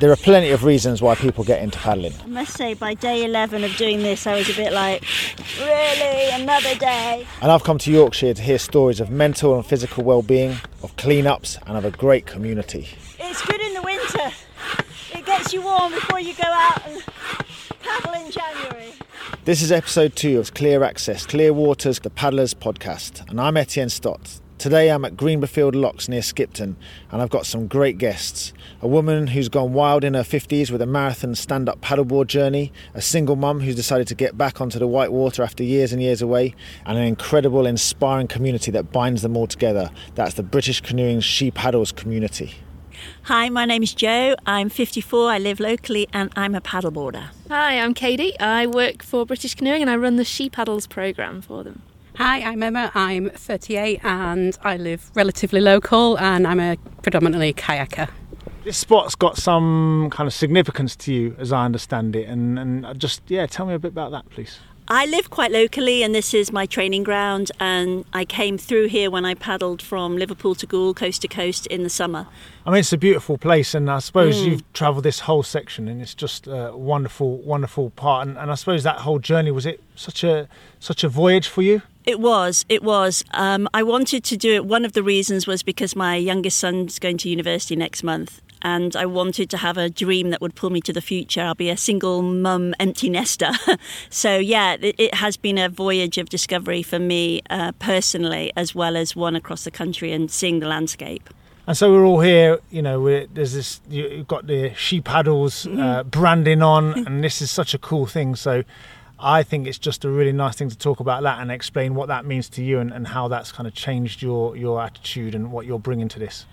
There are plenty of reasons why people get into paddling. I must say, by day 11 of doing this, I was a bit like, really, another day? And I've come to Yorkshire to hear stories of mental and physical well-being, of clean-ups and of a great community. It's good in the winter. It gets you warm before you go out and paddle in January. This is episode two of Clear Access, Clear Waters, the Paddlers podcast, and I'm Etienne Stott. Today I'm at Greenberfield Locks near Skipton, and I've got some great guests. A woman who's gone wild in her 50s with a marathon stand up paddleboard journey, a single mum who's decided to get back onto the white water after years and years away, and an incredible, inspiring community that binds them all together. That's the British Canoeing She Paddles community. Hi, my name's Jo. I'm 54, I live locally, and I'm a paddleboarder. Hi, I'm Cadi. I work for British Canoeing and I run the She Paddles programme for them. Hi, I'm Emma. I'm 38 and I live relatively local and I'm a predominantly kayaker. This spot's got some kind of significance to you, as I understand it, and, and just, yeah, tell me a bit about that, please. I live quite locally, and this is my training ground. And I came through here when I paddled from Liverpool to Goole, coast to coast, in the summer. I mean, it's a beautiful place, and I suppose mm. you've travelled this whole section, and it's just a wonderful, wonderful part. And, and I suppose that whole journey was it such a such a voyage for you? It was. It was. Um, I wanted to do it. One of the reasons was because my youngest son's going to university next month, and I wanted to have a dream that would pull me to the future. I'll be a single mum, empty nester. so, yeah, it, it, has been a voyage of discovery for me uh, personally, as well as one across the country and seeing the landscape. And so we're all here, you know, there's this, you've got the she paddles mm-hmm. uh, branding on, and this is such a cool thing. So, I think it's just a really nice thing to talk about that and explain what that means to you and, and how that's kind of changed your, your attitude and what you're bringing to this.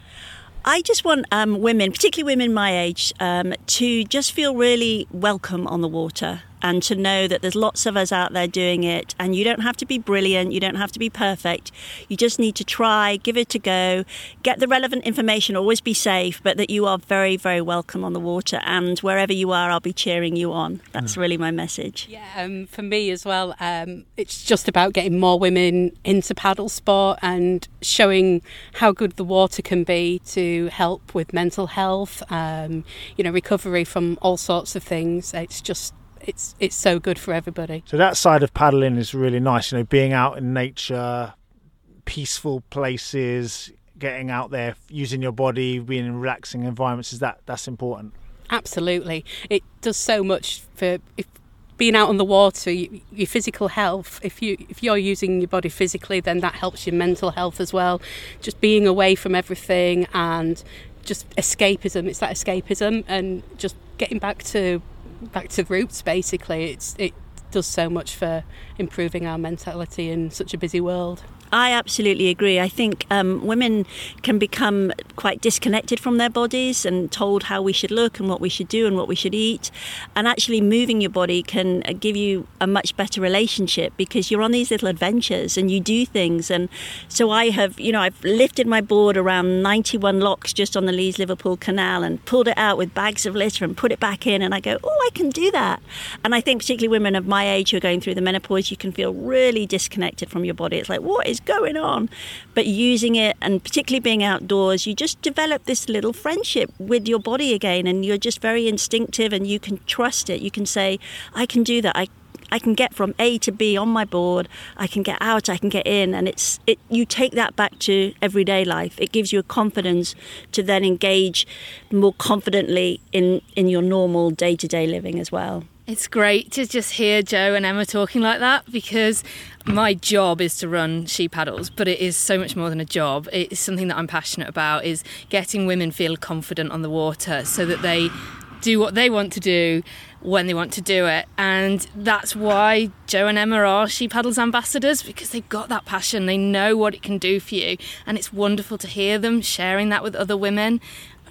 I just want um, women, particularly women my age, um, to just feel really welcome on the water and to know that there's lots of us out there doing it and you don't have to be brilliant you don't have to be perfect. You just need to try give it a go get the relevant information always be safe but that you are very very welcome on the water and wherever you are I'll be cheering you on. That's mm. really my message. Yeah um, for me as well um, it's just about getting more women into paddle sport and showing how good the water can be to help with mental health um, you know recovery from all sorts of things. It's just it's it's so good for everybody. So that side of paddling is really nice. You know, being out in nature, peaceful places, getting out there, using your body, being in relaxing environments. Is that that's important? Absolutely, it does so much for if, being out on the water. You, your physical health. If you if you're using your body physically, then that helps your mental health as well. Just being away from everything and just escapism. It's that escapism and just getting back to back to roots basically. It's it does so much for improving our mentality in such a busy world I absolutely agree. I think um, women can become quite disconnected from their bodies and told how we should look and what we should do and what we should eat. And actually, moving your body can uh, give you a much better relationship because you're on these little adventures and you do things. And so I have, you know, I've lifted my board around 91 locks just on the Leeds Liverpool Canal and pulled it out with bags of litter and put it back in. And I go, oh, I can do that. And I think, particularly women of my age who are going through the menopause, you can feel really disconnected from your body. It's like, what is is going on? But using it and particularly being outdoors, you just develop this little friendship with your body again and you're just very instinctive and you can trust it. You can say, I can do that. I I can get from A to B on my board. I can get out. I can get in, and it's it. You take that back to everyday life. It gives you a confidence to then engage more confidently in in your normal day to day living as well. It's great to just hear Jo and Emma talking like that because my job is to run she paddles, but it is so much more than a job. It's something that I'm passionate about is getting women feel confident on the water so that they do what they want to do when they want to do it. And that's why Jo and Emma are She Paddles ambassadors because they've got that passion. They know what it can do for you. And it's wonderful to hear them sharing that with other women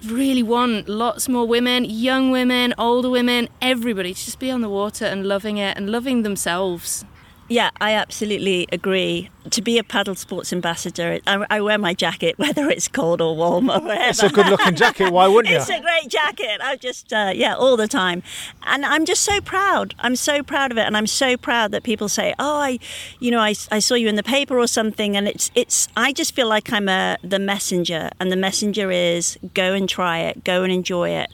really want lots more women, young women, older women, everybody to just be on the water and loving it and loving themselves. Yeah, I absolutely agree. To be a paddle sports ambassador, I, I wear my jacket whether it's cold or warm or whatever. It's a good looking jacket. Why wouldn't you? It's a great jacket. I just, uh, yeah, all the time. And I'm just so proud. I'm so proud of it. And I'm so proud that people say, oh, I, you know, I, I saw you in the paper or something. And it's, it's, I just feel like I'm a, the messenger. And the messenger is go and try it, go and enjoy it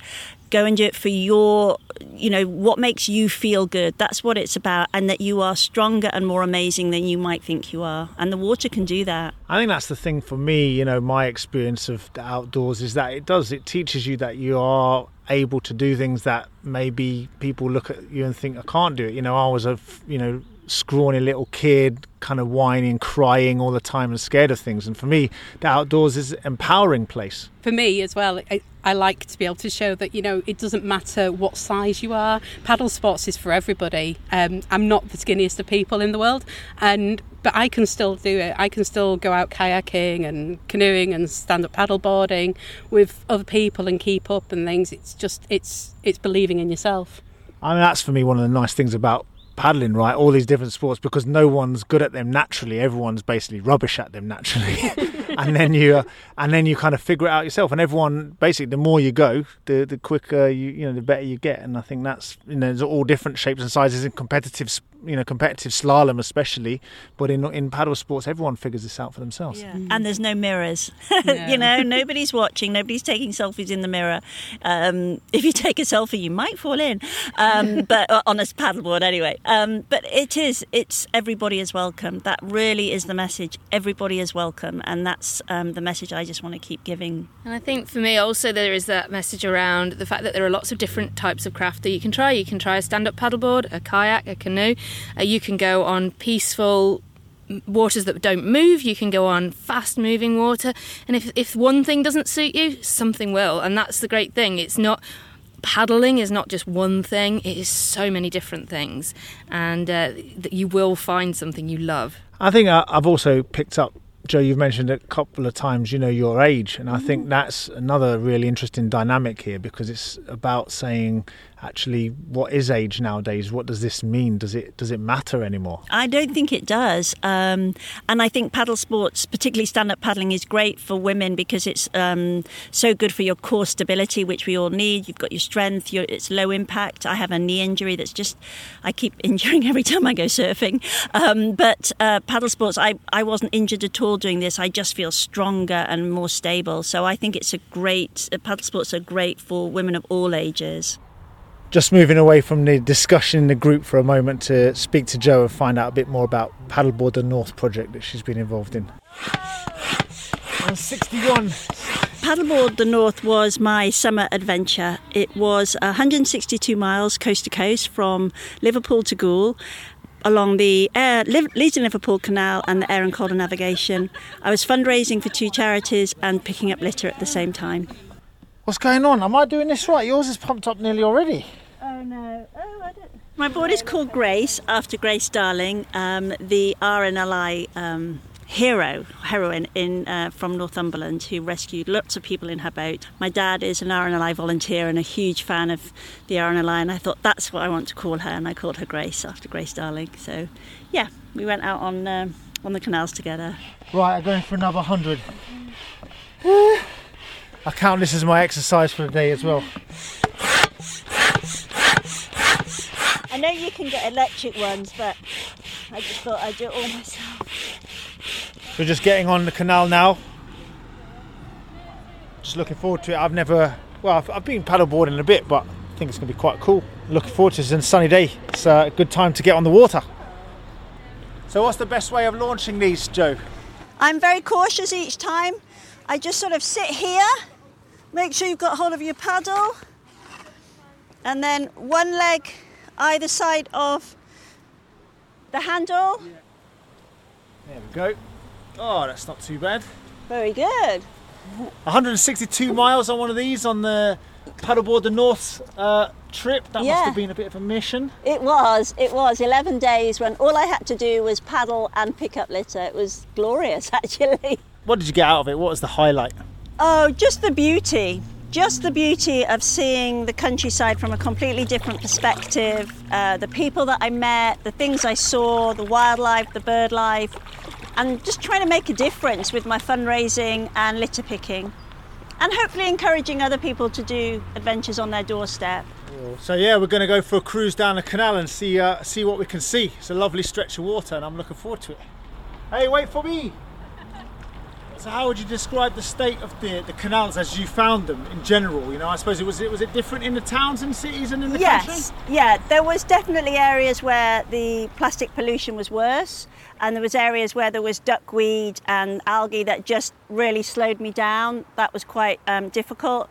go and do it for your you know what makes you feel good. That's what it's about and that you are stronger and more amazing than you might think you are. And the water can do that. I think that's the thing for me, you know, my experience of the outdoors is that it does, it teaches you that you are able to do things that maybe people look at you and think, I can't do it. You know, I was a you know, scrawny little kid, kind of whining, crying all the time and scared of things. And for me, the outdoors is an empowering place. for me as well, I, I like to be able to show that you know it doesn't matter what size you are. Paddle sports is for everybody. Um, I'm not the skinniest of people in the world, and but I can still do it. I can still go out kayaking and canoeing and stand up paddle boarding with other people and keep up and things. It's just it's it's believing in yourself. I mean, that's for me one of the nice things about paddling, right? All these different sports because no one's good at them naturally. Everyone's basically rubbish at them naturally, and then you uh, and then you kind of figure it out yourself. And everyone basically, the more you go, the the quicker you you know the better you get. And I think that's you know there's all different shapes and sizes in competitive you know competitive slalom especially, but in in paddle sports, everyone figures this out for themselves. Yeah. And there's no mirrors. you know, nobody's watching, nobody's taking selfies in the mirror. Um, if you take a selfie, you might fall in, um, but uh, on a paddleboard anyway. Um, but it is, it's everybody is welcome. That really is the message. Everybody is welcome. And that's um, the message I just want to keep giving. And I think for me also there is that message around the fact that there are lots of different types of craft that you can try. You can try a stand-up paddleboard, a kayak, a canoe. Uh, you can go on peaceful waters that don't move. You can go on fast-moving water. And if if one thing doesn't suit you, something will. And that's the great thing. It's not paddling is not just one thing. It is so many different things, and uh, that you will find something you love. I think I've also picked up, Jo, you've mentioned a couple of times, you know, your age. And I think that's another really interesting dynamic here because it's about saying, actually, what is age nowadays? What does this mean? Does it does it matter anymore? I don't think it does. Um, and I think paddle sports, particularly stand up paddling, is great for women because it's um, so good for your core stability, which we all need. You've got your strength, your, it's low impact. I have a knee injury that's just, I keep injuring every time I go surfing. Um, but uh, paddle sports, I, I wasn't injured at all doing this. I just feel stronger and more stable. So I think it's a great, uh, paddle sports are great for women of all ages. Just moving away from the discussion in the group for a moment to speak to Jo and find out a bit more about Paddleboard the North project that she's been involved in. On 61. Paddleboard the North was my summer adventure. It was 162 miles coast to coast from Liverpool to Goole along the Aire, Leeds and Liverpool Canal and the Aire and Calder navigation. I was fundraising for two charities and picking up litter at the same time. What's going on? Am I doing this right? Yours is pumped up nearly already. Oh no! Oh, I don't. My board is called Grace after Grace Darling, um, the RNLI um, hero heroine in uh, from Northumberland who rescued lots of people in her boat. My dad is an RNLI volunteer and a huge fan of the RNLI, and I thought that's what I want to call her, and I called her Grace after Grace Darling. So, yeah, we went out on um, on the canals together. Right, I'm going for another 100. I count this as my exercise for the day as well. I know you can get electric ones, but I just thought I'd do it all myself. We're just getting on the canal now. Just looking forward to it. I've never, well, I've, I've been paddleboarding a bit, but I think it's going to be quite cool. Looking forward to it. It's a sunny day. It's a good time to get on the water. So, what's the best way of launching these, Jo? I'm very cautious each time. I just sort of sit here, make sure you've got hold of your paddle, and then one leg either side of the handle. There we go. Oh, that's not too bad. Very good. 162 miles on one of these on the paddleboard the North uh, trip. That must have been a bit of a mission. It was, it was 11 days when all I had to do was paddle and pick up litter. It was glorious, actually. What did you get out of it? What was the highlight? Oh, just the beauty. Just the beauty of seeing the countryside from a completely different perspective, uh, the people that I met, the things I saw, the wildlife, the bird life, and just trying to make a difference with my fundraising and litter picking. And hopefully encouraging other people to do adventures on their doorstep. So yeah, we're going to go for a cruise down the canal and see uh, see what we can see. It's a lovely stretch of water, and I'm looking forward to it. Hey, wait for me! So how would you describe the state of the, the canals as you found them in general? You know, I suppose it was it was it different in the towns and cities and in the yes, country? yeah, there was definitely areas where the plastic pollution was worse, and there was areas where there was duckweed and algae that just really slowed me down. That was quite um, difficult,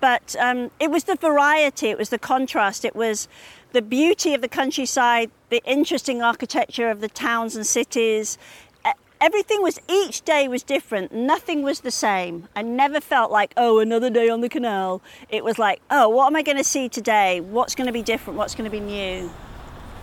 but um, it was the variety, it was the contrast, it was the beauty of the countryside, the interesting architecture of the towns and cities everything was each day was different. Nothing was the same. I never felt like oh another day on the canal. It was like oh what am i going to see today? What's going to be different? What's going to be new?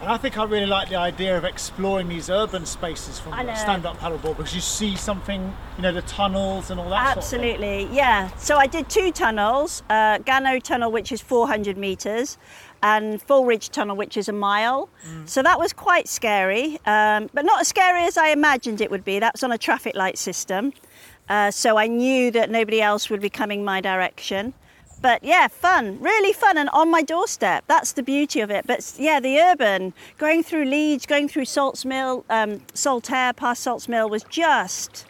And I think I really like the idea of exploring these urban spaces from stand-up paddleboard because you see something, you know, the tunnels and all that. Absolutely, sort of yeah. So I did two tunnels: uh, Gannow Tunnel, which is 400 meters, and Foulridge Tunnel, which is a mile. Mm. So that was quite scary, um, but not as scary as I imagined it would be. That's on a traffic light system. Uh, so I knew that nobody else would be coming my direction. But yeah, fun, really fun, and on my doorstep. That's the beauty of it. But yeah, the urban, going through Leeds, going through Salts Mill, um, Saltaire, past Salts Mill was just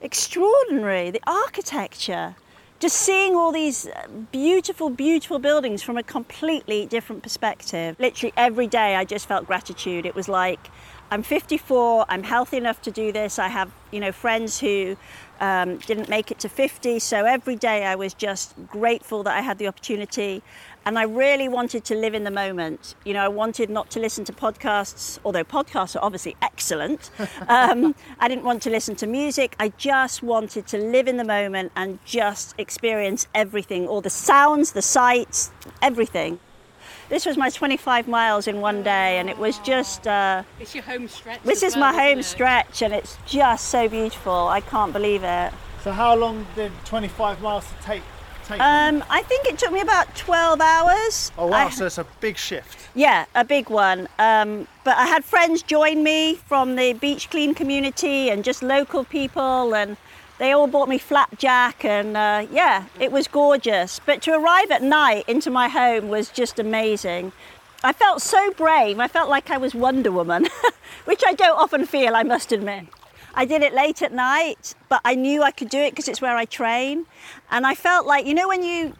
extraordinary. The architecture, just seeing all these uh, beautiful, beautiful buildings from a completely different perspective. Literally every day I just felt gratitude. It was like, I'm 54, I'm healthy enough to do this. I have, you know, friends who um, didn't make it to 50. So every day I was just grateful that I had the opportunity. And I really wanted to live in the moment. You know, I wanted not to listen to podcasts, although podcasts are obviously excellent. Um, I didn't want to listen to music. I just wanted to live in the moment and just experience everything all the sounds, the sights, everything. This was my 25 miles in one day, and it was just. Uh, it's your home stretch. This is well, my home stretch, and it's just so beautiful. I can't believe it. So, how long did 25 miles to take? Take um, I think it took me about 12 hours. Oh wow! I, so it's a big shift. Yeah, a big one. Um, but I had friends join me from the beach clean community and just local people, and they all bought me flapjack and uh, yeah it was gorgeous but to arrive at night into my home was just amazing i felt so brave i felt like i was wonder woman which i don't often feel i must admit i did it late at night but i knew i could do it because it's where i train and i felt like you know when you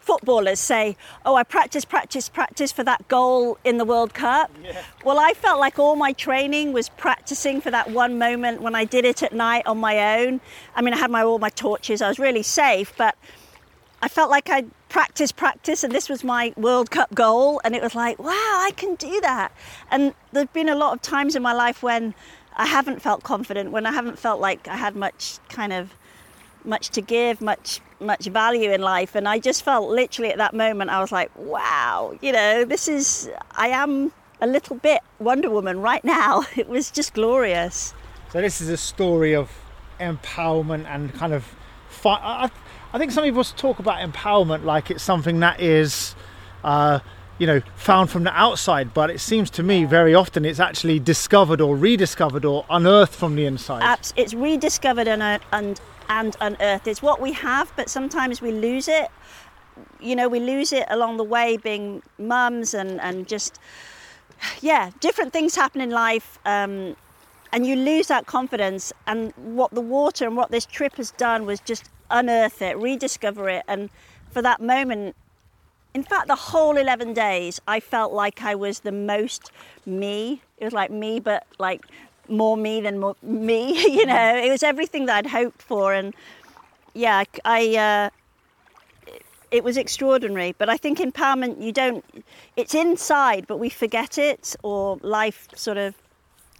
footballers say, "Oh, I practice, practice, practice for that goal in the World Cup." Yeah. Well, I felt like all my training was practicing for that one moment when I did it at night on my own. I mean, I had my all my torches. I was really safe, but I felt like I practice, practice, and this was my World Cup goal, and it was like, wow, I can do that. And there've been a lot of times in my life when I haven't felt confident, when I haven't felt like I had much kind of much to give, much much value in life, and I just felt literally at that moment I was like, wow, you know, this is I am a little bit Wonder Woman right now. It was just glorious. So this is a story of empowerment and kind of. I, I think some people talk about empowerment like it's something that is. Uh, you know, found from the outside, but it seems to me very often it's actually discovered or rediscovered or unearthed from the inside. It's rediscovered and, and and unearthed. It's what we have, but sometimes we lose it. You know, we lose it along the way being mums and, and just, yeah, different things happen in life. Um, and you lose that confidence. And what the water and what this trip has done was just unearth it, rediscover it. And for that moment, in fact, the whole 11 days, I felt like I was the most me. It was like me, but like more me than more me. you know, it was everything that I'd hoped for, and yeah, I. Uh, it was extraordinary, but I think empowerment, you don't, it's inside, but we forget it, or life sort of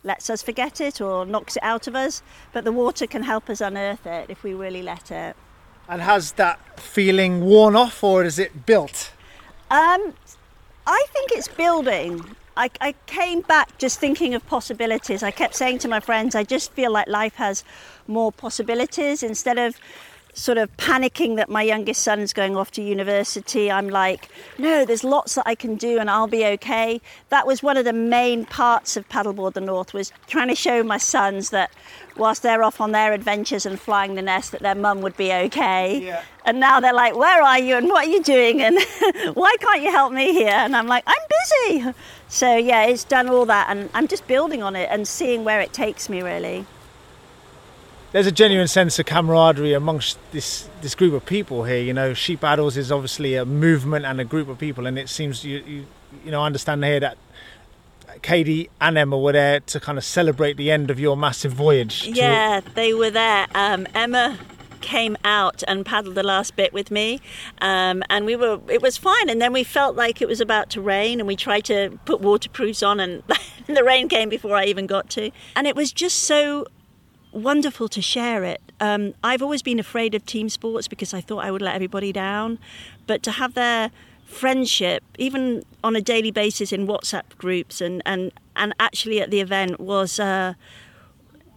lets us forget it or knocks it out of us. But the water can help us unearth it if we really let it. And has that feeling worn off or is it built? Um, I think it's building. I, I came back just thinking of possibilities. I kept saying to my friends, I just feel like life has more possibilities instead of sort of panicking that my youngest son's going off to university, I'm like, no, there's lots that I can do and I'll be okay. That was one of the main parts of Paddleboard the North was trying to show my sons that whilst they're off on their adventures and flying the nest, that their mum would be okay. Yeah. And now they're like, where are you and what are you doing and why can't you help me here? And I'm like, I'm busy. So yeah, it's done all that and I'm just building on it and seeing where it takes me really. There's a genuine sense of camaraderie amongst this this group of people here. You know, She Paddles is obviously a movement and a group of people, and it seems you you, you know understand here that Cadi and Emma were there to kind of celebrate the end of your massive voyage. Yeah, they were there. Um, Emma came out and paddled the last bit with me, um, and we were. It was fine. And then we felt like it was about to rain, and we tried to put waterproofs on, and the rain came before I even got to. And it was just so wonderful to share it. Um, I've always been afraid of team sports because I thought I would let everybody down, but to have their friendship, even on a daily basis in WhatsApp groups and and and actually at the event was uh,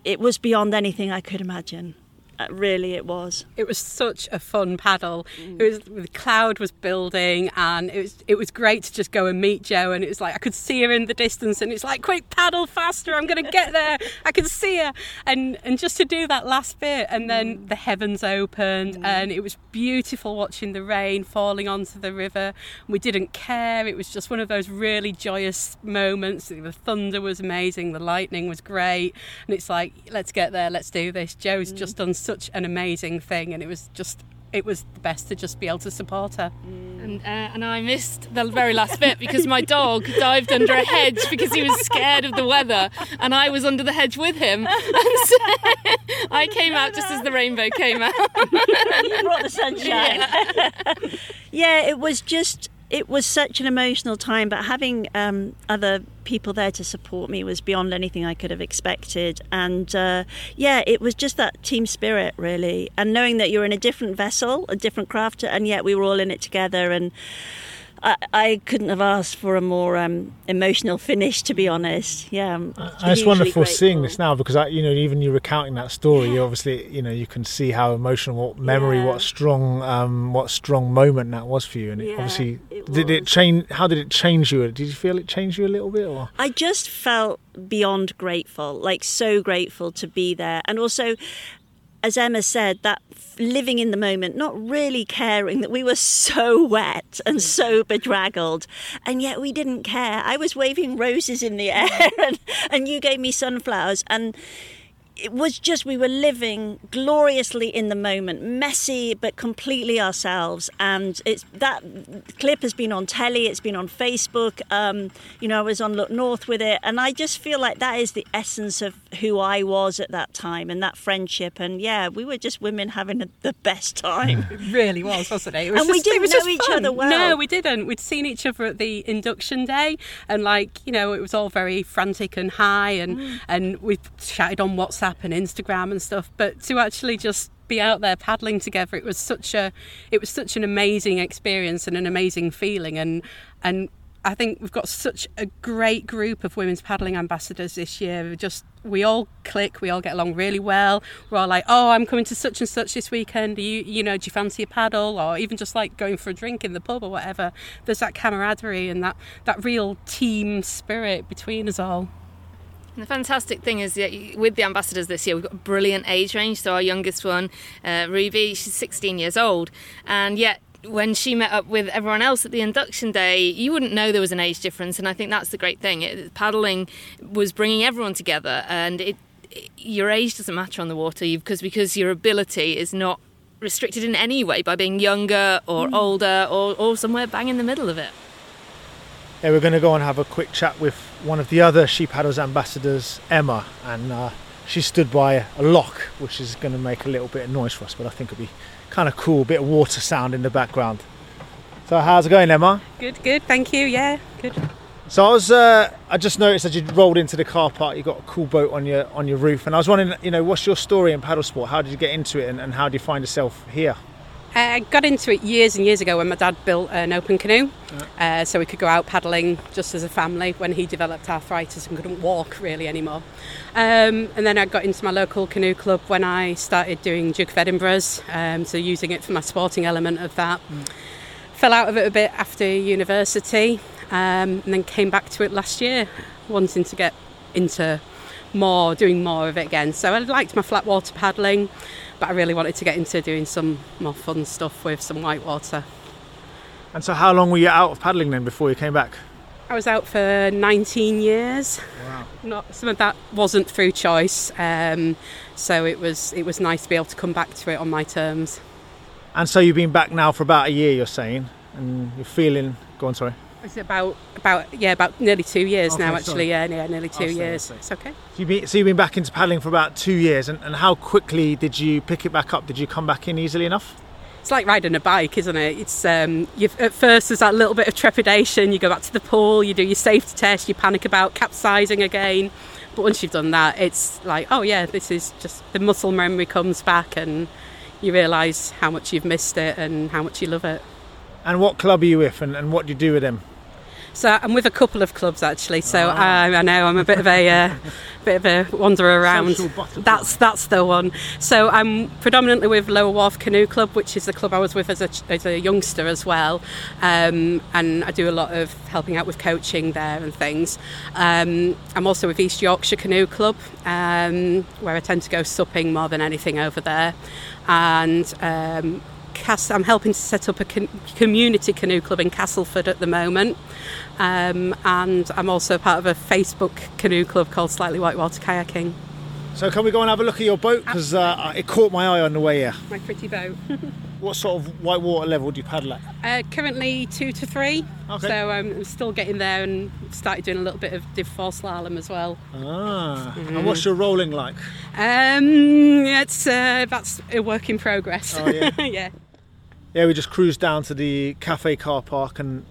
it was beyond anything I could imagine. Uh, really, it was. It was such a fun paddle. Mm. It was the cloud was building, and it was it was great to just go and meet joe And it was like I could see her in the distance, and it's like quick paddle faster. I'm going to get there. I can see her, and and just to do that last bit, and then mm. the heavens opened, mm. and it was beautiful watching the rain falling onto the river. We didn't care. It was just one of those really joyous moments. The thunder was amazing. The lightning was great, and it's like let's get there. Let's do this. Jo's just done such an amazing thing, and it was just it was the best to just be able to support her. And, uh, and I missed the very last bit because my dog dived under a hedge because he was scared of the weather, and I was under the hedge with him. And so I came out just as the rainbow came out. you brought the sunshine. Yeah. it was just it was such an emotional time, but having um, other people there to support me was beyond anything I could have expected. And uh, yeah, it was just that team spirit, really, and knowing that you're in a different vessel, a different craft, and yet we were all in it together. And I, I couldn't have asked for a more um, emotional finish, to be honest. Yeah, I'm And it's wonderful seeing this now because I, you know, even you recounting that story, you obviously, you know, you can see how emotional, what memory, Yeah. what strong, um, what strong moment that was for you. And it Yeah, obviously, it did it change? How did it change you? Did you feel it changed you a little bit, or? I just felt beyond grateful, like so grateful to be there. And also, as Emma said, that living in the moment, not really caring that we were so wet and so bedraggled, and yet we didn't care. I was waving roses in the air, and, and you gave me sunflowers. And it was just we were living gloriously in the moment messy but completely ourselves and it's that clip has been on telly it's been on facebook um, you know i was on look north with it and i just feel like that is the essence of who i was at that time and that friendship and yeah we were just women having a, the best time It really was, wasn't it? it was And we just- it didn't know each fun. other well. No, we didn't. We'd seen each other at the induction day, and like you know, it was all very frantic and high, and Mm. and we chatted on WhatsApp and Instagram and stuff. But to actually just be out there paddling together, it was such a, it was such an amazing experience and an amazing feeling, and and. I think we've got such a great group of women's paddling ambassadors this year. We just we all click, we all get along really well. We're all like, "Oh, I'm coming to such and such this weekend. Do you you know, do you fancy a paddle?" Or even just like going for a drink in the pub or whatever. There's that camaraderie and that that real team spirit between us all. And the fantastic thing is that with the ambassadors this year, we've got a brilliant age range. So our youngest one, uh, Ruby, she's 16 years old, and yet when she met up with everyone else at the induction day, you wouldn't know there was an age difference. And I think that's the great thing. It, paddling was bringing everyone together, and it, it- your age doesn't matter on the water because because your ability is not restricted in any way by being younger or older or, or somewhere bang in the middle of it. Yeah, we're going to go and have a quick chat with one of the other She Paddles ambassadors, Emma, and uh, she stood by a lock, which is going to make a little bit of noise for us, but I think it'll be kind of cool, a bit of water sound in the background. So, how's it going, Emma? Good, good. Thank you. Yeah, good. So I was, uh, I just noticed that you rolled into the car park. You got a cool boat on your on your roof, and I was wondering, you know, what's your story in paddle sport? How did you get into it, and, and how do you find yourself here? I got into it years and years ago when my dad built an open canoe, uh, so we could go out paddling just as a family when he developed arthritis and couldn't walk really anymore. Um, and then I got into my local canoe club when I started doing Duke of Edinburgh's, um, so using it for my sporting element of that. Fell out of it a bit after university, um, and then came back to it last year, wanting to get into more, doing more of it again. So I liked my flat water paddling, but I really wanted to get into doing some more fun stuff with some whitewater. And so, how long were you out of paddling then before you came back? I was out for 19 years. Wow. Not some of that wasn't through choice, um, so it was it was nice to be able to come back to it on my terms. And so, you've been back now for about a year, you're saying, and you're feeling. Go on, sorry. It's about about yeah about nearly two years Okay, now sorry. actually yeah yeah nearly two years. It's okay. So you've, been, so you've been back into paddling for about two years, and, and how quickly did you pick it back up? Did you come back in easily enough? It's like riding a bike, isn't it? It's um, you've, at first there's that little bit of trepidation. You go back to the pool, you do your safety test, you panic about capsizing again. But once you've done that, it's like, oh yeah, this is just the muscle memory comes back, and you realise how much you've missed it and how much you love it. And what club are you with, and, and what do you do with them? So I'm with a couple of clubs actually. So I, I know I'm a bit of a uh, bit of a wanderer around. That's that's the one. So I'm predominantly with Lower Wharfe Canoe Club, which is the club I was with as a, as a youngster as well. Um, and I do a lot of helping out with coaching there and things. Um, I'm also with East Yorkshire Canoe Club, um, where I tend to go supping more than anything over there. And um, Cas- I'm helping to set up a con- community canoe club in Castleford at the moment. Um, and I'm also part of a Facebook canoe club called Slightly Whitewater Kayaking. So can we go and have a look at your boat? Because uh, it caught my eye on the way here. My pretty boat. What sort of white water level do you paddle at? Uh, currently two to three. Okay. So um, I'm still getting there and started doing a little bit of div four slalom as well. Ah, and what's your rolling like? Um, it's uh, that's a work in progress. Oh, yeah. yeah. Yeah, we just cruised down to the cafe car park and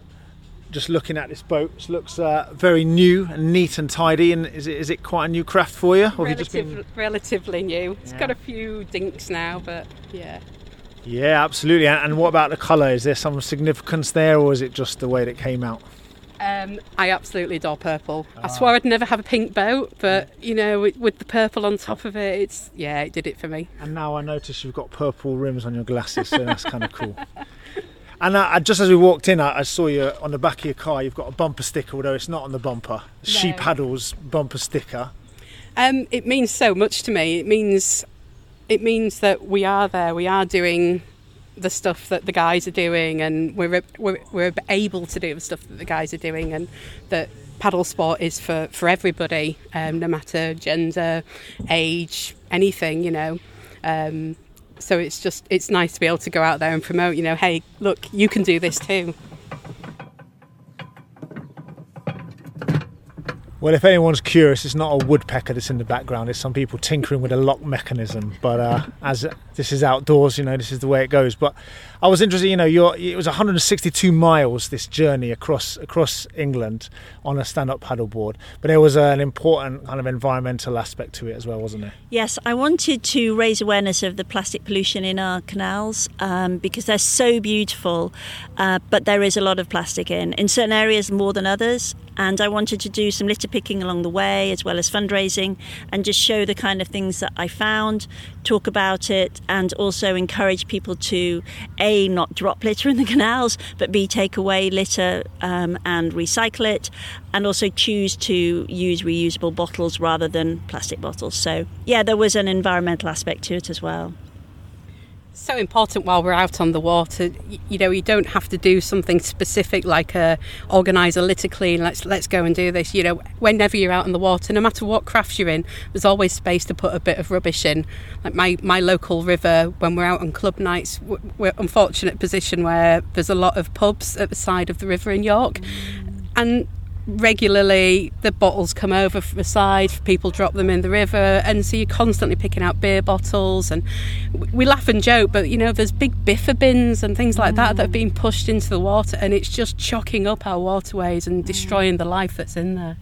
just looking at this boat. It looks uh, very new and neat and tidy. And is it, is it quite a new craft for you? Or have you just been... relatively new. It's got a few dinks now, but yeah. Yeah, absolutely. And, and what about the colour? Is there some significance there, or is it just the way that it came out? Um, I absolutely adore purple. Ah. I swore I'd never have a pink boat, but you know, with, with the purple on top of it, it's yeah, it did it for me. And now I notice you've got purple rims on your glasses, so that's kind of cool. And uh, just as we walked in, I, I saw you on the back of your car. You've got a bumper sticker, although it's not on the bumper. She No. paddles bumper sticker. Um, it means so much to me. It means it means that we are there. We are doing the stuff that the guys are doing, and we're we're, we're able to do the stuff that the guys are doing, and that paddle sport is for for everybody, um, no matter gender, age, anything. You know. Um, so it's just it's nice to be able to go out there and promote. You know, hey, look, you can do this too. Well, if anyone's curious, it's not a woodpecker that's in the background. It's some people tinkering with a lock mechanism. But uh, as this is outdoors, you know, this is the way it goes. But I was interested. You know, it was 162 miles this journey across across England on a stand-up paddleboard. But there was an important kind of environmental aspect to it as well, wasn't there? Yes, I wanted to raise awareness of the plastic pollution in our canals um, because they're so beautiful, uh, but there is a lot of plastic in. In certain areas, more than others. And I wanted to do some litter picking along the way as well as fundraising and just show the kind of things that I found, talk about it, and also encourage people to A, not drop litter in the canals, but B, take away litter um, and recycle it, and also choose to use reusable bottles rather than plastic bottles. So, yeah, there was an environmental aspect to it as well. So important while we're out on the water. You know, you don't have to do something specific like a organise a litter clean. Let's let's go and do this. You know, whenever you're out on the water, no matter what craft you're in, there's always space to put a bit of rubbish in. Like my my local river, when we're out on club nights, we're unfortunate position where there's a lot of pubs at the side of the river in York, and regularly the bottles come over from the side people drop them in the river and so you're constantly picking out beer bottles and we laugh and joke but you know there's big biffa bins and things like that that have mm. been pushed into the water and it's just chocking up our waterways and mm. destroying the life that's in there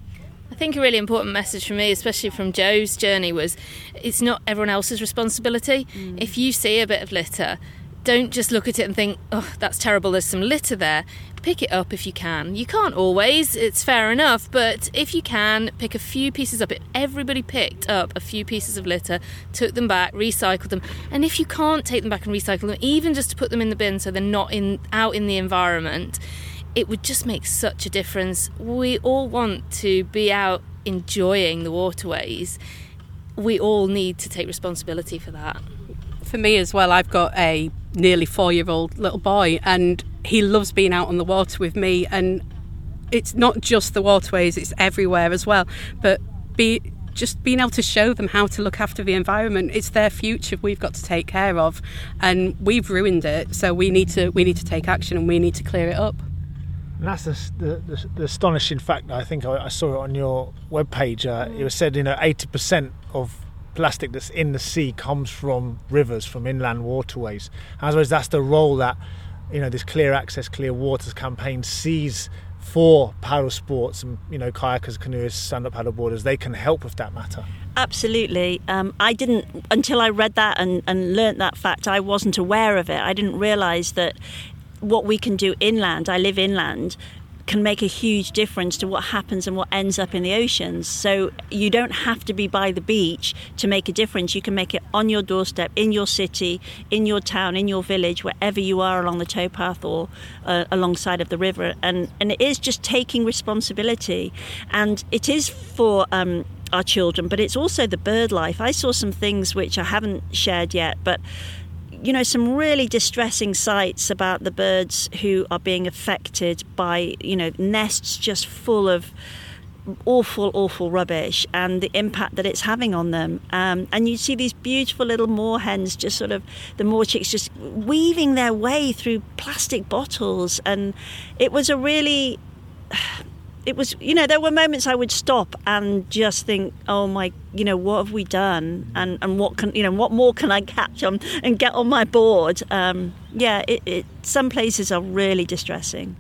I think a really important message for me, especially from Jo's journey, was it's not everyone else's responsibility. Mm. If you see a bit of litter, don't just look at it and think, oh, that's terrible, there's some litter there. Pick it up if you can. You can't always, it's fair enough, but if you can, pick a few pieces up. Everybody picked up a few pieces of litter, took them back, recycled them, and if you can't take them back and recycle them, even just to put them in the bin so they're not in out in the environment, it would just make such a difference. We all want to be out enjoying the waterways. We all need to take responsibility for that for me as well, I've got a nearly four year old little boy, and he loves being out on the water with me. And it's not just the waterways, it's everywhere as well. But be just being able to show them how to look after the environment it's their future we've got to take care of and we've ruined it so we need to we need to take action and we need to clear it up and that's the, the, the, astonishing fact I think I, I, saw it on your webpage. Uh, it was said, you know, 80% of plastic that's in the sea comes from rivers, from inland waterways. I suppose that's the role that you know this Clear Access, Clear Waters campaign sees for paddle sports and you know kayakers, canoeists, stand-up paddleboarders. They can help with that matter. Absolutely. Um, I didn't until I read that and, and learnt that fact. I wasn't aware of it. I didn't realise that what we can do inland. I live inland can make a huge difference to what happens and what ends up in the oceans. So you don't have to be by the beach to make a difference. You can make it on your doorstep, in your city, in your town, in your village, wherever you are along the towpath or uh, alongside of the river. And and it is just taking responsibility, and it is for. Um, our children, but it's also the bird life. I saw some things which I haven't shared yet, but you know, some really distressing sights about the birds who are being affected by, you know, nests just full of awful, awful rubbish and the impact that it's having on them. Um, and you see these beautiful little moorhens just sort of, the moor chicks just weaving their way through plastic bottles. And it was a really it was you know there were moments I would stop and just think oh my you know what have we done? And and what can you know what more can I catch on and get on my board? Um, yeah it, it, some places are really distressing.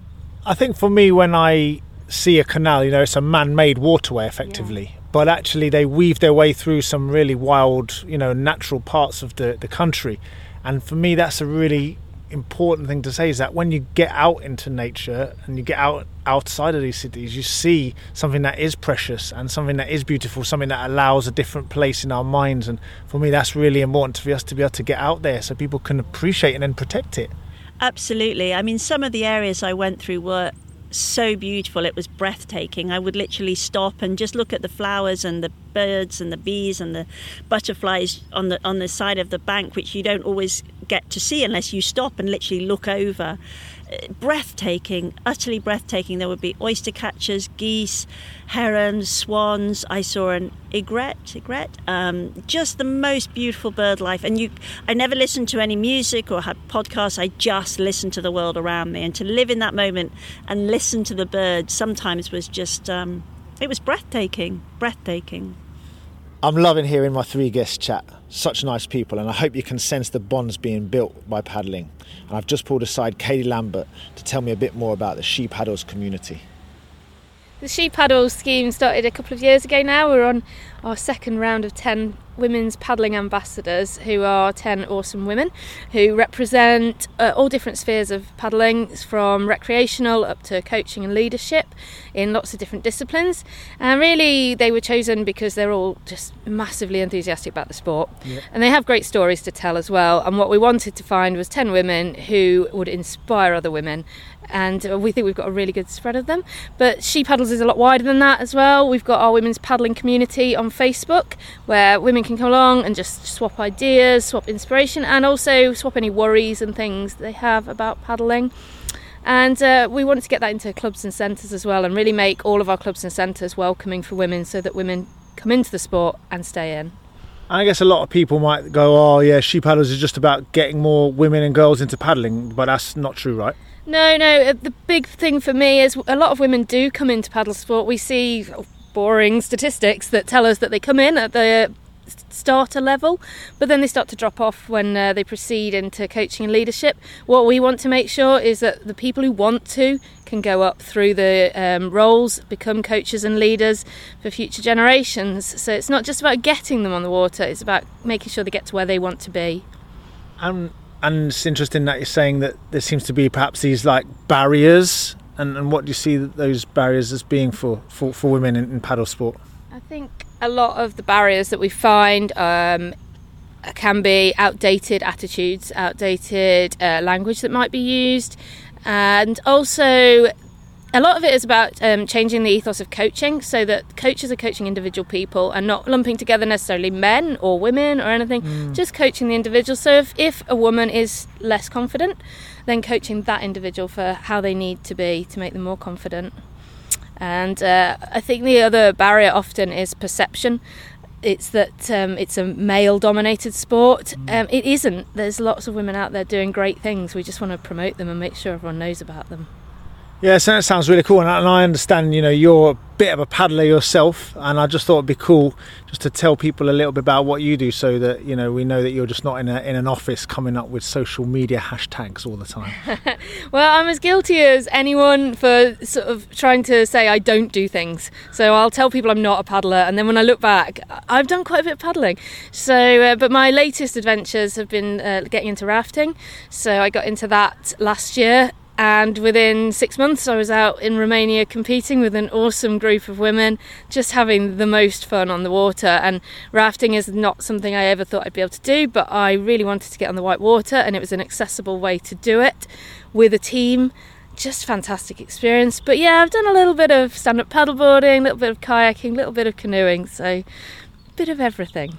I think for me when I see a canal you know it's a man-made waterway effectively yeah. but actually they weave their way through some really wild you know natural parts of the, the country. And for me that's a really important thing to say is that when you get out into nature and you get out outside of these cities, you see something that is precious and something that is beautiful, something that allows a different place in our minds. And for me, that's really important for us to be able to get out there so people can appreciate and then protect it. Absolutely. I mean, some of the areas I went through were so beautiful. It was breathtaking. I would literally stop and just look at the flowers and the birds and the bees and the butterflies on the on the side of the bank, which you don't always get to see unless you stop and literally look over breathtaking, utterly breathtaking. There would be oyster catchers, geese, herons, swans. I saw an egret, egret, um, just the most beautiful bird life. And you, I never listened to any music or had podcasts. I just listened to the world around me, and to live in that moment and listen to the birds sometimes was just, um, it was breathtaking, breathtaking. I'm loving hearing my three guests chat. Such nice people, and I hope you can sense the bonds being built by paddling. And I've just pulled aside Cadi Lambert to tell me a bit more about the She Paddles community. The She Paddles scheme started a couple of years ago now. We're on our second round of 10 women's paddling ambassadors, who are 10 awesome women who represent uh, all different spheres of paddling, from recreational up to coaching and leadership in lots of different disciplines. And really, they were chosen because they're all just massively enthusiastic about the sport. Yeah. And they have great stories to tell as well. And what we wanted to find was 10 women who would inspire other women and we think we've got a really good spread of them. But She Paddles is a lot wider than that as well. We've got our women's paddling community on Facebook where women can come along and just swap ideas, swap inspiration, and also swap any worries and things they have about paddling. And uh, we wanted to get that into clubs and centres as well and really make all of our clubs and centres welcoming for women so that women come into the sport and stay in. I guess a lot of people might go, oh, yeah, She Paddles is just about getting more women and girls into paddling, but that's not true, right? No, no. Uh, the big thing for me is a lot of women do come into paddle sport. We see boring statistics that tell us that they come in at the starter level, but then they start to drop off when uh, they proceed into coaching and leadership. What we want to make sure is that the people who want to can go up through the um, roles, become coaches and leaders for future generations. So it's not just about getting them on the water, it's about making sure they get to where they want to be. And and it's interesting that you're saying that there seems to be perhaps these like barriers. And, and what do you see those barriers as being for, for, for women in, in paddle sport? I think a lot of the barriers that we find um, can be outdated attitudes, outdated uh, language that might be used, and also a lot of it is about um, changing the ethos of coaching so that coaches are coaching individual people and not lumping together necessarily men or women or anything, mm. just coaching the individual. So if, if a woman is less confident, then coaching that individual for how they need to be to make them more confident. And uh, I think the other barrier often is perception. It's that um, it's a male dominated sport. Mm. Um, it isn't. There's lots of women out there doing great things. We just want to promote them and make sure everyone knows about them. Yeah, so that sounds really cool, and I understand. You know, you're a bit of a paddler yourself, and I just thought it'd be cool just to tell people a little bit about what you do, so that you know we know that you're just not in a, in an office coming up with social media hashtags all the time. well, I'm as guilty as anyone for sort of trying to say I don't do things. So I'll tell people I'm not a paddler, and then when I look back, I've done quite a bit of paddling. So, uh, but my latest adventures have been uh, getting into rafting. So I got into that last year and within six months, I was out in Romania competing with an awesome group of women, just having the most fun on the water. And rafting is not something I ever thought I'd be able to do, but I really wanted to get on the white water, and it was an accessible way to do it with a team. Just fantastic experience. But yeah, I've done a little bit of stand up paddleboarding, a little bit of kayaking, a little bit of canoeing, so a bit of everything.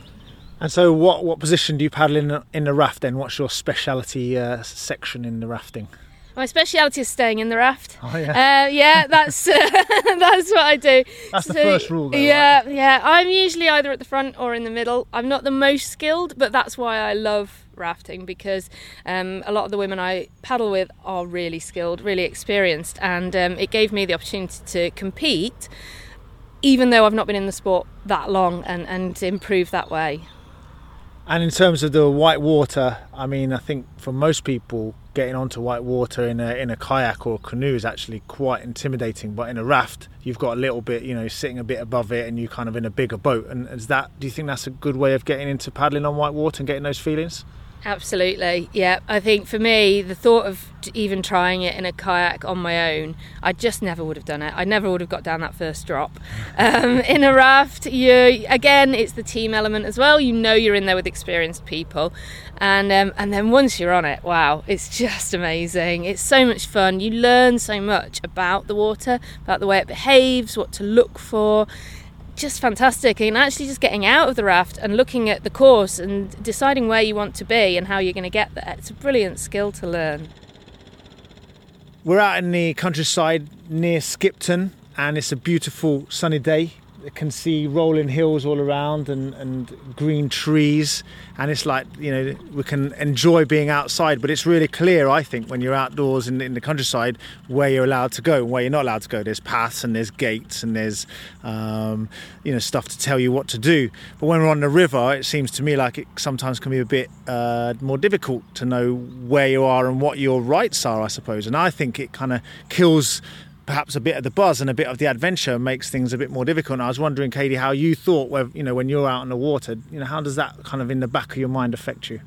And so, what, what position do you paddle in in the raft then? What's your speciality uh, section in the rafting? My speciality is staying in the raft. Oh yeah. Uh, yeah, that's uh, that's what I do. That's so, the first rule. Though, yeah, right? yeah. I'm usually either at the front or in the middle. I'm not the most skilled, but that's why I love rafting because um, a lot of the women I paddle with are really skilled, really experienced, and um, it gave me the opportunity to compete, even though I've not been in the sport that long, and and improve that way. And in terms of the white water, I mean, I think for most people, getting onto white water in a in a kayak or a canoe is actually quite intimidating. But in a raft, you've got a little bit, you know, sitting a bit above it, and you're kind of in a bigger boat. And is that? Do you think that's a good way of getting into paddling on white water and getting those feelings? Absolutely, yeah. I think for me, the thought of even trying it in a kayak on my own, I just never would have done it. I never would have got down that first drop. Um, in a raft, you again, it's the team element as well. You know you're in there with experienced people, and um, and then once you're on it, wow, it's just amazing. It's so much fun. You learn so much about the water, about the way it behaves, what to look for just fantastic. And actually just getting out of the raft and looking at the course and deciding where you want to be and how you're going to get there. It's a brilliant skill to learn. We're out in the countryside near skipton and it's a beautiful sunny day can see rolling hills all around and, and green trees. And it's like you know we can enjoy being outside but it's really clear i think when you're outdoors in, in the countryside where you're allowed to go and where you're not allowed to go. There's paths and there's gates and there's um, you know stuff to tell you what to do. But when we're on the river it seems to me like it sometimes can be a bit uh, more difficult to know where you are and what your rights are i suppose. And i think it kind of kills perhaps a bit of the buzz and a bit of the adventure makes things a bit more difficult. And I was wondering, Cadi, how you thought, where, you know, when you're out in the water, you know, how does that kind of in the back of your mind affect you?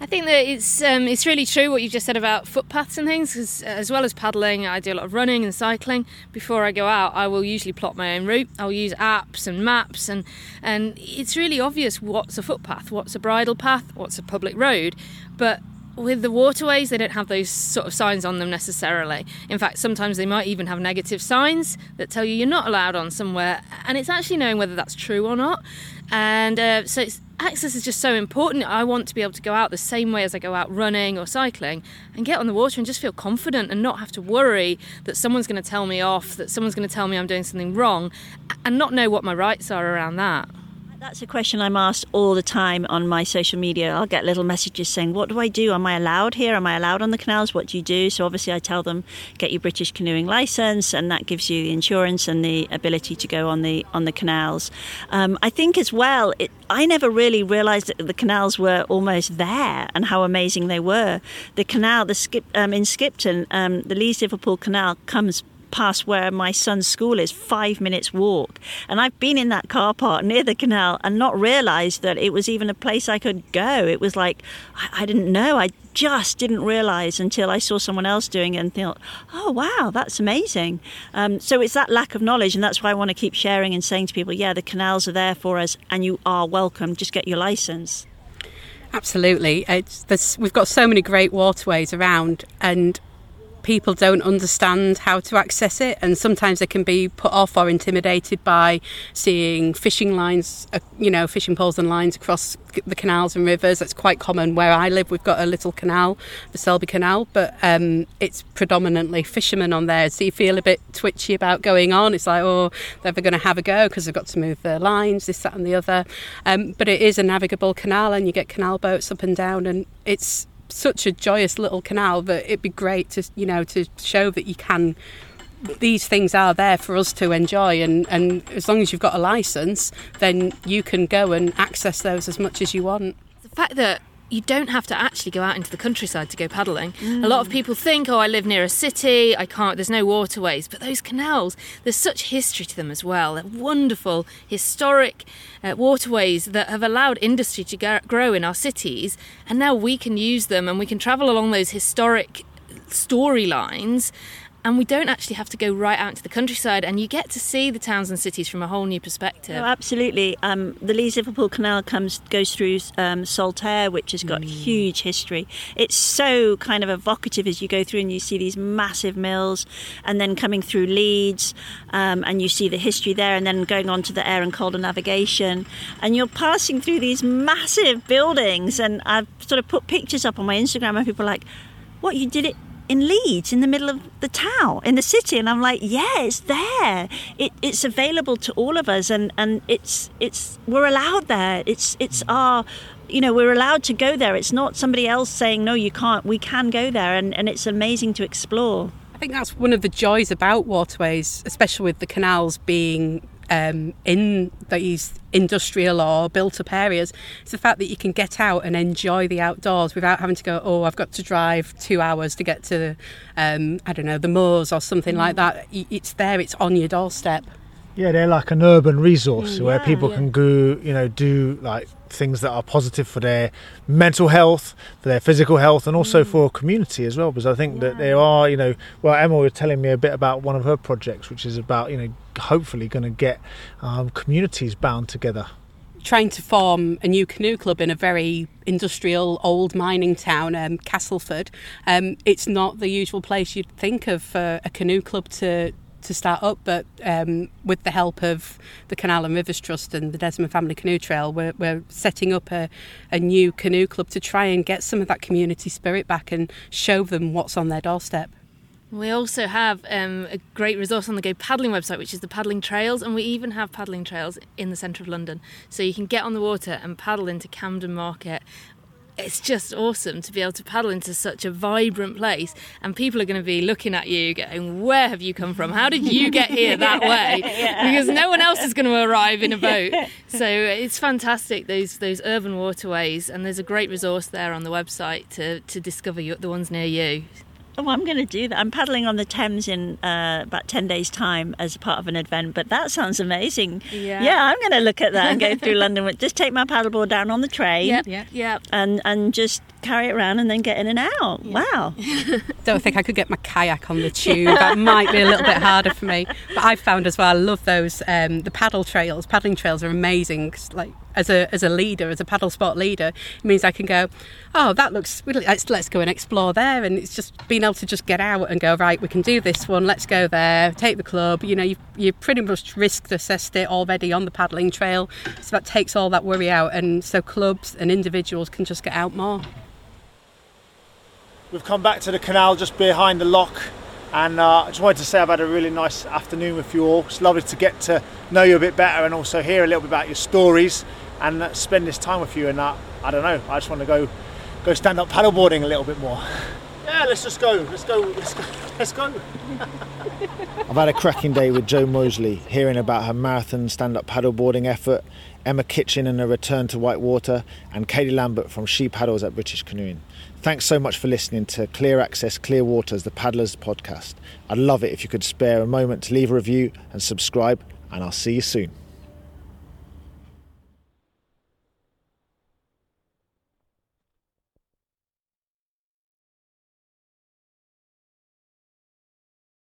I think that it's um, it's really true what you just said about footpaths and things. Because as well as paddling, I do a lot of running and cycling. Before I go out, I will usually plot my own route. I'll use apps and maps, and and it's really obvious what's a footpath, what's a bridle path, what's a public road. But with the waterways, they don't have those sort of signs on them necessarily. In fact, sometimes they might even have negative signs that tell you you're not allowed on somewhere, and it's actually knowing whether that's true or not. And uh, so access is just so important. I want to be able to go out the same way as I go out running or cycling and get on the water and just feel confident and not have to worry that someone's going to tell me off, that someone's going to tell me I'm doing something wrong, and not know what my rights are around that. That's a question I'm asked all the time on my social media. I'll get little messages saying, What do I do? Am I allowed here? Am I allowed on the canals? What do you do? So obviously, I tell them, Get your British canoeing license, and that gives you the insurance and the ability to go on the on the canals. Um, I think as well, it, I never really realised that the canals were almost there and how amazing they were. The canal, the skip um, in Skipton, um, the Leeds Liverpool Canal comes past where my son's school is, five minutes walk. And I've been in that car park near the canal and not realised that it was even a place I could go. It was like, I, I didn't know. I just didn't realise until I saw someone else doing it and thought, oh, wow, that's amazing. Um, so it's that lack of knowledge. And that's why I want to keep sharing and saying to people, yeah, the canals are there for us and you are welcome. Just get your licence. Absolutely. we've got so many great waterways around, and people don't understand how to access it, and sometimes they can be put off or intimidated by seeing fishing lines, uh, you know, fishing poles and lines across the canals and rivers. That's quite common where I live. We've got a little canal, the Selby Canal, but um, it's predominantly fishermen on there. So you feel a bit twitchy about going on. It's like, oh, they're going to have a go because they've got to move their lines, this, that, and the other. Um, but it is a navigable canal, and you get canal boats up and down, and it's such a joyous little canal that it'd be great to you know to show that you can these things are there for us to enjoy. And, and as long as you've got a license then you can go and access those as much as you want. The fact that you don't have to actually go out into the countryside to go paddling. Mm. A lot of people think, oh, I live near a city, I can't, there's no waterways. But those canals, there's such history to them as well. They're wonderful, historic uh, waterways that have allowed industry to grow in our cities. And now we can use them and we can travel along those historic storylines and we don't actually have to go right out into the countryside and you get to see the towns and cities from a whole new perspective. Oh, absolutely. Um, the leeds liverpool canal comes goes through um, saltaire which has got mm. huge history. It's so kind of evocative as you go through and you see these massive mills and then coming through leeds um, and you see the history there and then going on to the Aire and Calder navigation. And you're passing through these massive buildings and i've sort of put pictures up on my instagram and people are like what you did it in Leeds, in the middle of the town, in the city, and I'm like, yeah, it's there. It, it's available to all of us, and, and it's it's we're allowed there. It's it's our you know we're allowed to go there it's not somebody else saying no you can't we can go there and, and it's amazing to explore i think that's one of the joys about waterways especially with the canals being um, in these industrial or built up areas. It's the fact that you can get out and enjoy the outdoors without having to go, oh, I've got to drive two hours to get to, um, I don't know, the moors or something mm. like that. It's there, it's on your doorstep. Yeah, they're like an urban resource mm, where people yeah. can go, you know, do like things that are positive for their mental health, for their physical health, and also mm. for community as well. Because I think yeah. that there are, you know, well, Emma was telling me a bit about one of her projects, which is about, you know, hopefully going to get um, communities bound together trying to form a new canoe club in a very industrial old mining town, um, Castleford. Um, it's not the usual place you'd think of for a canoe club to to start up, but um, with the help of the Canal and Rivers Trust and the Desmond Family Canoe Trail, we're, we're setting up a, a new canoe club to try and get some of that community spirit back and show them what's on their doorstep. We also have um, a great resource on the Go Paddling website, which is the paddling trails, and we even have paddling trails in the centre of London. So you can get on the water and paddle into Camden Market it's just awesome to be able to paddle into such a vibrant place and people are going to be looking at you going where have you come from? How did you get here that way? Because no one else is going to arrive in a boat. So it's fantastic those those urban waterways and there's a great resource there on the website to to discover the ones near you Oh, I'm going to do that. I'm paddling on the Thames in uh, about 10 days' time as part of an event, but that sounds amazing. Yeah, yeah I'm going to look at that and go through London. With, just take my paddleboard down on the train. Yep, yep, yep. And, and just carry it around and then get in and out. Wow. Don't think I could get my kayak on the tube. That might be a little bit harder for me. But I've found as well, I love those, um, the paddle trails. Paddling trails are amazing. Like as a as a leader, as a paddle sport leader, it means I can go, oh, that looks let's let's go and explore there, and it's just being able to just get out and go right. We can do this one. Let's go there. Take the club. You know, you you pretty much risk assessed it already on the paddling trail, so that takes all that worry out, and so clubs and individuals can just get out more. We've come back to the canal just behind the lock and uh, I just wanted to say I've had a really nice afternoon with you all. It's lovely to get to know you a bit better and also hear a little bit about your stories and spend this time with you. And uh, I don't know, I just want to go go stand up paddleboarding a little bit more. Yeah, Yeah, let's just go. Let's go. Let's go. Let's go. I've had a cracking day with Jo Moseley, hearing about her marathon stand-up paddleboarding effort, Emma Kitchen and her return to whitewater, and Cadi Lambert from She Paddles at British Canoeing. Thanks so much for listening to Clear Access, Clear Waters, the Paddlers podcast. I'd love it if you could spare a moment to leave a review and subscribe, and I'll see you soon.